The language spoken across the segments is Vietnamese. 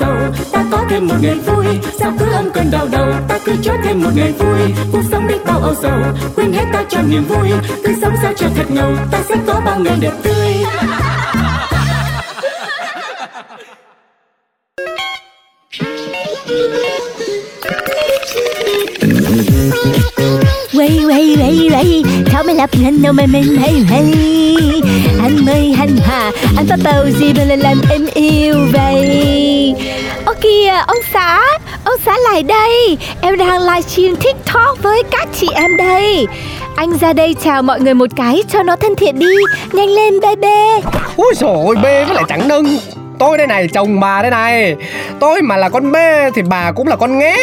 sầu ta có thêm một ngày vui. Sao cứ âm cơn đau đầu? Ta cứ cho thêm một ngày vui. Cuộc sống biết bao âu sầu. Quên hết ta cho niềm vui. Cứ sống sao cho thật ngầu. Ta sẽ có bao ngày đẹp tươi. Quay quay quay quay. Thảo mới lập nên đâu mà mình hay hay. Anh ơi anh hà Anh có bầu gì mà lại làm em yêu vậy? Ô kìa, ông xã Ông xã lại đây. Em đang livestream tiktok với các chị em đây. Anh ra đây chào mọi người một cái cho nó thân thiện đi. Nhanh lên, baby. Ôi trời ơi, bê với lại chẳng nâng. Tôi đây này, chồng bà đây này Tôi mà là con bê thì bà cũng là con nghé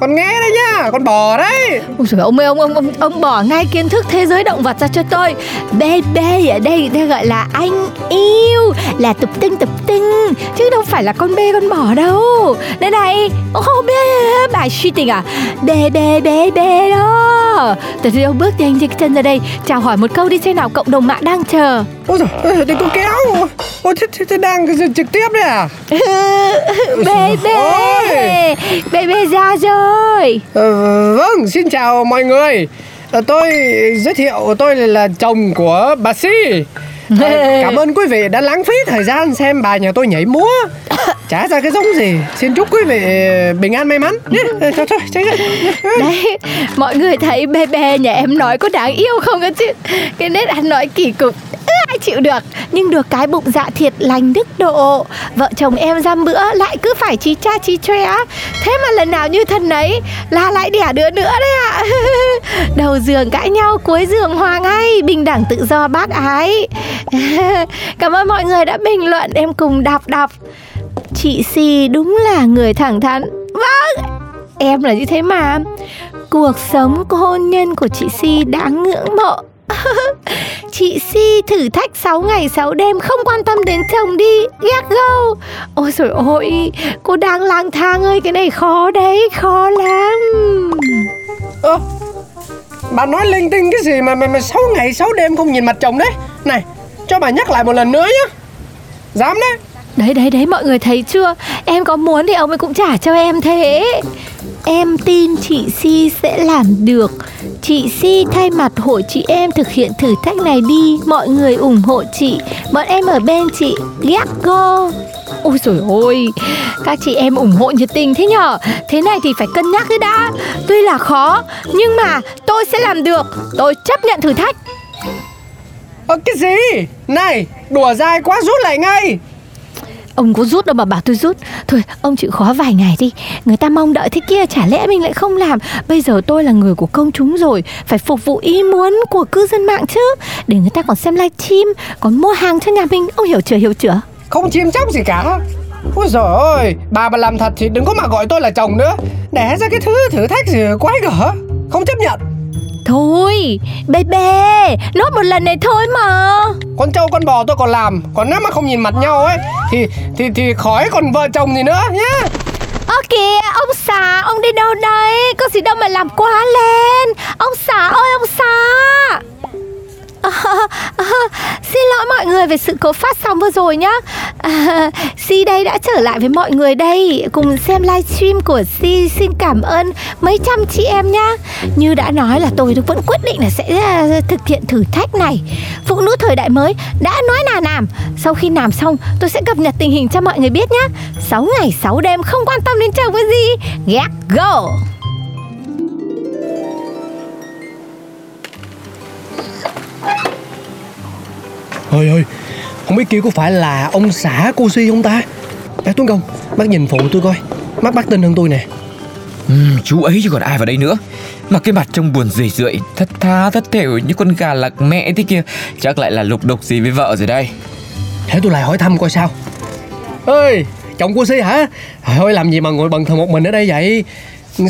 Con nghé đấy nhá, con bò đấy Ôi trời ông ơi ông ông ông ông bỏ ngay kiến thức thế giới động vật ra cho tôi. Baby ở đây đây gọi là anh yêu, là tục tinh tục tinh chứ đâu phải là con bê con bò đâu. Đây này, ông không biết bài suy tình à? Bê bê bê bê đó. Từ đâu bước nhanh trên chân ra đây, chào hỏi một câu đi xem nào cộng đồng mạng đang chờ. Ôi dồi, để tôi kéo Ôi thế, thế, thế đang trực tiếp đấy à? Bê bê, Ôi. bê bê ra rồi. ờ, Vâng, xin chào mọi người. Ờ, Tôi giới thiệu tôi là chồng của bà Si. Ờ, Cảm ơn quý vị đã lãng phí thời gian xem bà nhà tôi nhảy múa. Chả ra cái giống gì. Xin chúc quý vị bình an may mắn. Nhé. Ờ, Thôi thôi, chạy ra. Đấy, mọi người thấy bê bê nhà em nói có đáng yêu không cơ chứ? Cái nét ăn nói kỳ cục ư, chịu được Nhưng được cái bụng dạ thiệt lành đức độ. Vợ chồng em dăm bữa lại cứ phải chí cha chí tre Thế mà lần nào như thân ấy là lại đẻ đứa nữa đấy ạ. Đầu giường cãi nhau cuối giường hòa ngay Bình đẳng tự do bác ái. Cảm ơn mọi người đã bình luận em cùng đọc đọc. Chị Si đúng là người thẳng thắn. Vâng Em là như thế mà. Cuộc sống hôn nhân của chị Si đáng ngưỡng mộ. Chị Si thử thách 6 ngày 6 đêm không quan tâm đến chồng đi. Ghét gâu. Ôi trời ơi Cô đang lang thang ơi Cái này khó đấy Khó lắm. Ơ Bà nói linh tinh cái gì mà mà, mà 6 ngày 6 đêm không nhìn mặt chồng đấy? Này cho bà nhắc lại một lần nữa nhá. Dám đấy. Đấy đấy đấy mọi người thấy chưa? Em có muốn thì ông ấy cũng trả cho em thế Em tin chị Si sẽ làm được. Chị Si thay mặt hội chị em thực hiện thử thách này đi. Mọi người ủng hộ chị. Bọn em ở bên chị. Ghét go Ôi trời ơi Các chị em ủng hộ nhiệt tình thế nhở? Thế này thì phải cân nhắc cái đã. Tuy là khó, Nhưng mà tôi sẽ làm được. Tôi chấp nhận thử thách. Ơ, cái gì? Này, đùa dai quá, rút lại ngay. Ông có rút đâu mà bảo tôi rút. Thôi, ông chịu khó vài ngày đi. Người ta mong đợi thế kia, chả lẽ mình lại không làm? Bây giờ tôi là người của công chúng rồi, Phải phục vụ ý muốn của cư dân mạng chứ. Để người ta còn xem livestream Còn mua hàng cho nhà mình. Ông hiểu chưa hiểu chưa? Không chim chóc gì cả. Ôi giời ơi, Bà mà làm thật thì đừng có mà gọi tôi là chồng nữa. Để ra cái thứ thử thách gì, quái gở. Không chấp nhận. Thôi bê bê Nốt một lần này thôi mà. Con trâu con bò tôi còn làm Còn nếu mà không nhìn mặt nhau ấy Thì thì thì khỏi còn vợ chồng gì nữa nhá. Ơ kìa ông xã Ông đi đâu đây? Có gì đâu mà làm quá lên. Ông xã ơi ông xã À, à, xin lỗi mọi người về sự cố phát sóng vừa rồi nhá. À, Si đây đã trở lại với mọi người đây. Cùng xem livestream của Si Xin cảm ơn mấy trăm chị em nhá. Như đã nói là tôi vẫn quyết định là sẽ à, thực hiện thử thách này. Phụ nữ thời đại mới đã nói là làm. Sau khi làm xong tôi sẽ cập nhật tình hình cho mọi người biết nhá. 6 ngày 6 đêm không quan tâm đến chồng cái gì Get go! Ôi ơi Không biết kia có phải là ông xã cô Si không ta? Bác Tuấn Công Bác nhìn phụ tôi coi. Mắt bác tin hơn tôi nè. Ừm, chú ấy chứ còn ai vào đây nữa. Mà cái mặt trông buồn rười rượi Thất tha thất thểu như con gà lạc mẹ thế kia. Chắc lại là lục đục gì với vợ rồi đây. Thế tôi lại hỏi thăm coi sao. Ơi chồng cô Si hả? Thôi làm gì mà ngồi bần thần một mình ở đây vậy?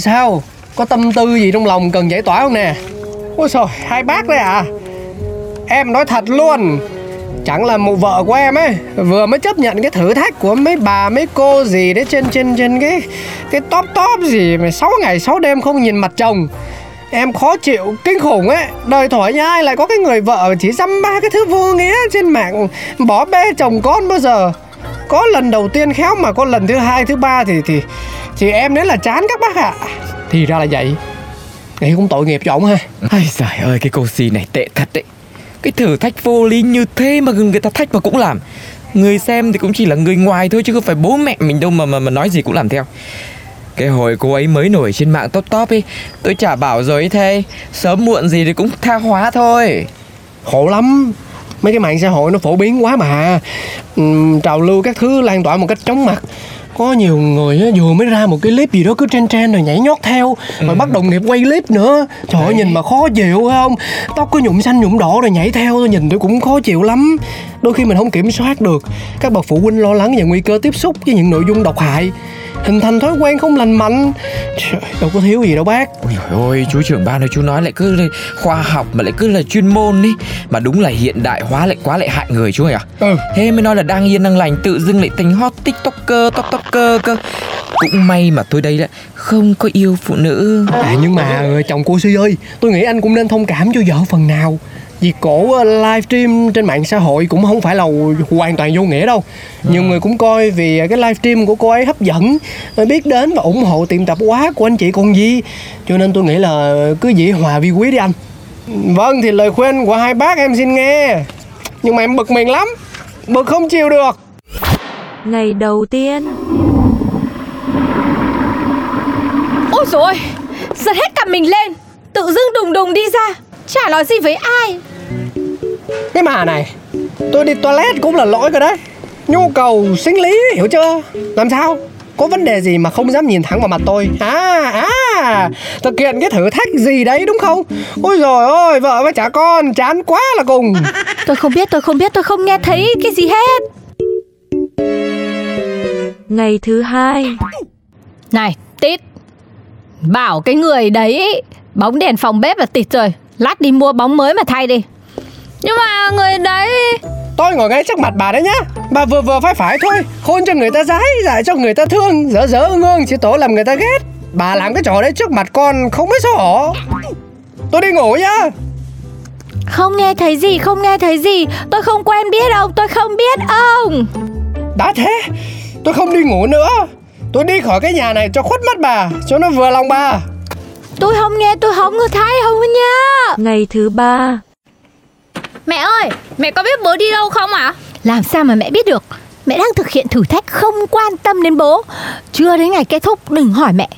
Sao? Có tâm tư gì trong lòng cần giải tỏa không nè? Ôi trời hai bác đấy à. Em nói thật luôn Chẳng là một vợ của em ấy. Vừa mới chấp nhận cái thử thách của mấy bà, mấy cô gì đấy Trên trên trên cái Cái top top gì mà 6 ngày 6 đêm không nhìn mặt chồng. Em khó chịu, kinh khủng ấy. Đời thổi như ai lại có cái người vợ Chỉ dăm ba cái thứ vô nghĩa trên mạng, Bỏ bê chồng con bao giờ. Có lần đầu tiên khéo mà có lần thứ hai, thứ ba thì thì thì em đấy là chán các bác ạ. Thì ra là vậy. Nghĩ cũng tội nghiệp cho ổng ha. Ai trời ơi, cái cô si này tệ thật đấy. Cái thử thách vô lý như thế mà người ta thách mà cũng làm. Người xem thì cũng chỉ là người ngoài thôi chứ không phải bố mẹ mình đâu mà mà, mà nói gì cũng làm theo. Cái hồi cô ấy mới nổi trên mạng top top ấy Tôi chả bảo rồi ấy thế. Sớm muộn gì thì cũng tha hóa thôi. Khổ lắm. Mấy cái mạng xã hội nó phổ biến quá mà. Ừ, Trào lưu các thứ lan tỏa một cách chóng mặt có nhiều người á, vừa mới ra một cái clip gì đó cứ trên trên rồi nhảy nhót theo rồi bắt đồng nghiệp quay clip nữa. Trời ơi nhìn mà khó chịu không? Tóc có nhuộm xanh nhuộm đỏ rồi nhảy theo tôi nhìn tôi cũng khó chịu lắm. Đôi khi mình không kiểm soát được. Các bậc phụ huynh lo lắng về nguy cơ tiếp xúc với những nội dung độc hại hình thành thói quen không lành mạnh. Trời, đâu có thiếu gì đâu bác. Ôi dồi ôi, chú trưởng ban ơi, chú nói lại cứ khoa học mà lại cứ là chuyên môn đi Mà đúng là hiện đại hóa lại quá lại hại người chú ơi à ừ. Thế mới nói là đang yên đang lành tự dưng lại thành hot tiktoker, top topker cơ. Cũng may mà tôi đây là không có yêu phụ nữ. À nhưng mà ờ, chồng cô Si ơi Tôi nghĩ anh cũng nên thông cảm cho vợ phần nào Việc cổ ờ, livestream trên mạng xã hội cũng không phải là hoàn toàn vô nghĩa đâu. Nhiều người cũng coi vì cái livestream của cô ấy hấp dẫn ờ, Biết đến và ủng hộ tiệm tạp hóa của anh chị còn gì. Cho nên tôi nghĩ là cứ dĩ hòa vi quý đi anh. Vâng thì lời khuyên của hai bác em xin nghe. Nhưng mà em bực mình lắm Bực không chịu được. Ngày đầu tiên. Ôi ôi Giật hết cả mình lên. Tự dưng đùng đùng đi ra Chả nói gì với ai cái mà này, Tôi đi toilet cũng là lỗi rồi đấy. Nhu cầu sinh lý, hiểu chưa? Làm sao? Có vấn đề gì mà không dám nhìn thẳng vào mặt tôi? À à Thực hiện cái thử thách gì đấy đúng không? Ôi rồi ôi vợ với trả con, Chán quá là cùng. Tôi không biết, tôi không biết, tôi không nghe thấy cái gì hết. Ngày thứ hai. Này, tít, Bảo cái người đấy Bóng đèn phòng bếp là tịt rồi. Lát đi mua bóng mới mà thay đi. Nhưng mà người đấy Tôi ngồi ngay trước mặt bà đấy nhá. Bà vừa vừa phải phải thôi Khôn cho người ta dái Dạy cho người ta thương Dở dở ương ương Chỉ tổ làm người ta ghét. Bà làm cái trò đấy trước mặt con Không biết xấu hổ Tôi đi ngủ nhá. Không nghe thấy gì không nghe thấy gì. Tôi không quen biết ông tôi không biết ông. Đã thế Tôi không đi ngủ nữa. Tôi đi khỏi cái nhà này cho khuất mắt bà Cho nó vừa lòng bà. Tôi không nghe tôi không có thấy không có nhớ. Ngày thứ ba Mẹ ơi, mẹ có biết bố đi đâu không ạ? Làm sao mà mẹ biết được? Mẹ đang thực hiện thử thách không quan tâm đến bố. Chưa đến ngày kết thúc đừng hỏi mẹ.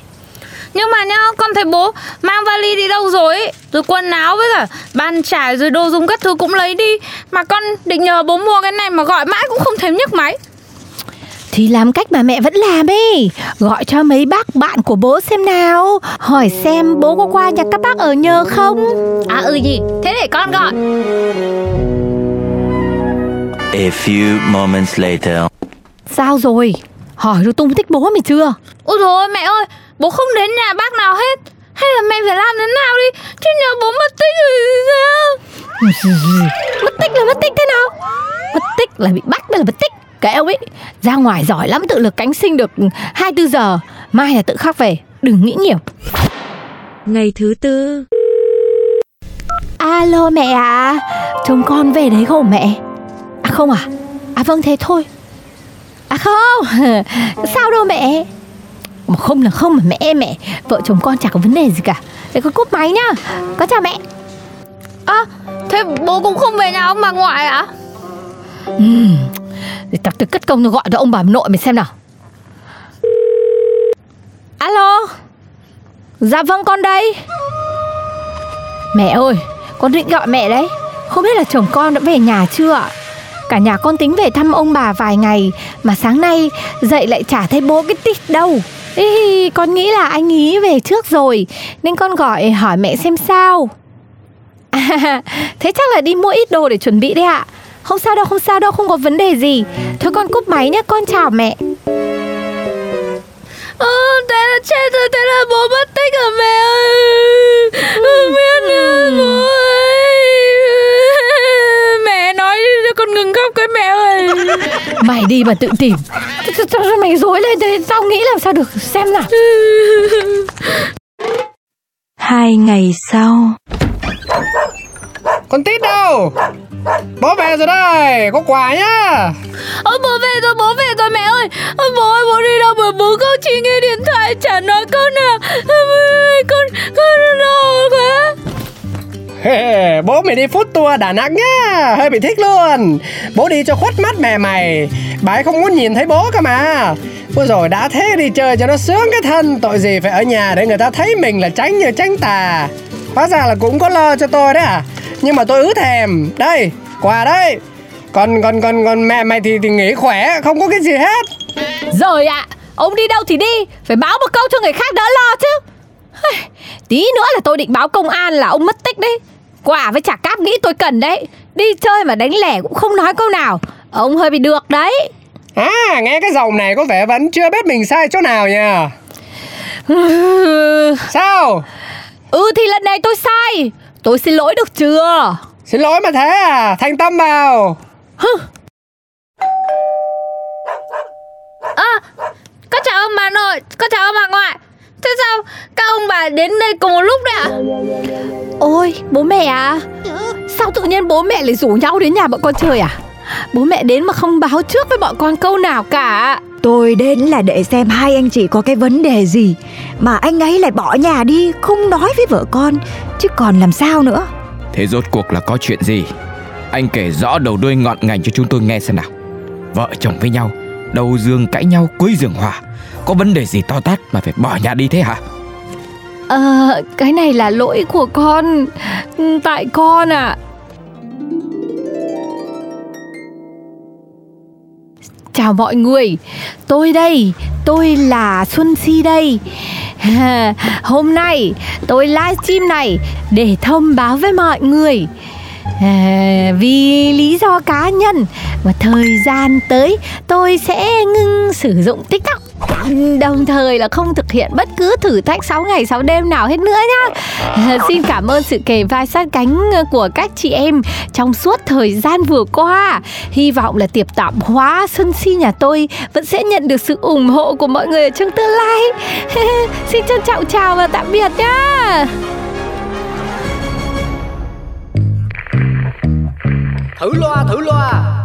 Nhưng mà nhá, con thấy bố mang vali đi đâu rồi ấy? Rồi quần áo với cả bàn chải rồi đồ dùng các thứ cũng lấy đi. Mà con định nhờ bố mua cái này mà gọi mãi cũng không thấy nhấc máy Thì làm cách mà mẹ vẫn làm ấy. Gọi cho mấy bác bạn của bố xem nào. Hỏi xem bố có qua nhà các bác ở nhờ không? À ừ gì, thế để con gọi. A few moments later. Sao rồi? Hỏi rồi tung tích bố mày chưa? Ôi ôi, mẹ ơi, bố không đến nhà bác nào hết. Hay là mẹ phải làm thế nào đi Chứ nhờ bố mất tích rồi sao? Mất tích là mất tích thế nào? Mất tích là bị bắt mới là mất tích Cái ông ấy ra ngoài giỏi lắm tự lực cánh sinh được 24 giờ. Mai là tự khắc về Đừng nghĩ nhiều. Ngày thứ tư. Alo mẹ à Chồng con về đấy không mẹ? À không à? À vâng thế thôi. À không Sao đâu mẹ? Mà không là không mà mẹ mẹ Vợ chồng con chả có vấn đề gì cả. Để con cúp máy nhá. Con chào mẹ. À, thế bố cũng không về nhà ông bà ngoại ạ? Ừm, để tao tự cất công tôi gọi cho ông bà nội mày xem nào. Alo? Dạ vâng con đây. Mẹ ơi Con định gọi mẹ đấy. Không biết là chồng con đã về nhà chưa ạ? Cả nhà con tính về thăm ông bà vài ngày Mà sáng nay dậy lại chả thấy bố cái tít đâu. Ý, con nghĩ là anh ý về trước rồi Nên con gọi hỏi mẹ xem sao. À, thế chắc là đi mua ít đồ để chuẩn bị đấy ạ. Không sao đâu, không sao đâu, không có vấn đề gì. Thôi con cúp máy nhé, con chào mẹ. Ờ, thế là chết rồi, thế là bố mất tích rồi mẹ ơi. Không biết bố ơi Mẹ nói cho con ngừng khóc cái mẹ ơi. Mày đi mà tự tìm. Sao Mày dối lên thế Tao nghĩ làm sao được Xem nào. Hai ngày sau. Con tít đâu Bố về rồi đây Có quà nhá. Ơ bố về rồi, bố về rồi mẹ ơi. Ơ, Bố ơi, bố đi đâu mà bố không chỉ nghe điện thoại chả nói câu nào. Ơ, Con, con lo quá. Bố mày đi food tour Đà Nẵng nhá. Hơi bị thích luôn. Bố đi cho khuất mắt mẹ mày. Bà ấy không muốn nhìn thấy bố cơ mà. Ôi rồi đã thế đi chơi cho nó sướng cái thân. Tội gì phải ở nhà để người ta thấy mình là tránh như tránh tà. Hóa ra là cũng có lo cho tôi đấy à Nhưng mà tôi ứ thèm. Đây quà đây còn còn còn còn mẹ mày thì thì nghỉ khỏe không có cái gì hết. Rồi ạ Ông đi đâu thì đi Phải báo một câu cho người khác đỡ lo chứ. Tí nữa là tôi định báo công an là ông mất tích đấy. Quả với chả cáp nghĩ tôi cần đấy. Đi chơi mà đánh lẻ cũng không nói câu nào. Ông hơi bị được đấy. À nghe cái dòng này có vẻ vẫn chưa biết mình sai chỗ nào nha Sao? Ừ thì lần này tôi sai Tôi xin lỗi được chưa? Xin lỗi mà thế à? Thành tâm vào. À, con chào ông bà nội, con chào ông bà ngoại. Thế sao các ông bà đến đây cùng một lúc đấy ạ? Ôi bố mẹ à. Sao tự nhiên bố mẹ lại rủ nhau đến nhà bọn con chơi à? Bố mẹ đến mà không báo trước với bọn con câu nào cả Tôi đến là để xem hai anh chị có cái vấn đề gì. Mà anh ấy lại bỏ nhà đi Không nói với vợ con Chứ còn làm sao nữa. Thế rốt cuộc là có chuyện gì? Anh kể rõ đầu đuôi ngọn ngành cho chúng tôi nghe xem nào. Vợ chồng với nhau Đầu giường cãi nhau cuối giường hòa. Có vấn đề gì to tát mà phải bỏ nhà đi thế hả? Ờ cái này là lỗi của con. Tại con à Chào mọi người. Tôi đây Tôi là Xuân Si đây. Hôm nay tôi livestream này Để thông báo với mọi người. À, Vì lý do cá nhân Và thời gian tới Tôi sẽ ngưng sử dụng TikTok. Đồng thời là không thực hiện bất cứ thử thách 6 ngày 6 đêm nào hết nữa nhá. À, Xin cảm ơn sự kề vai sát cánh của các chị em Trong suốt thời gian vừa qua. Hy vọng là tiệp tạm hóa Xuân Si nhà tôi Vẫn sẽ nhận được sự ủng hộ của mọi người ở trong tương lai. Xin trân trọng chào và tạm biệt nhá. Thử loa thử loa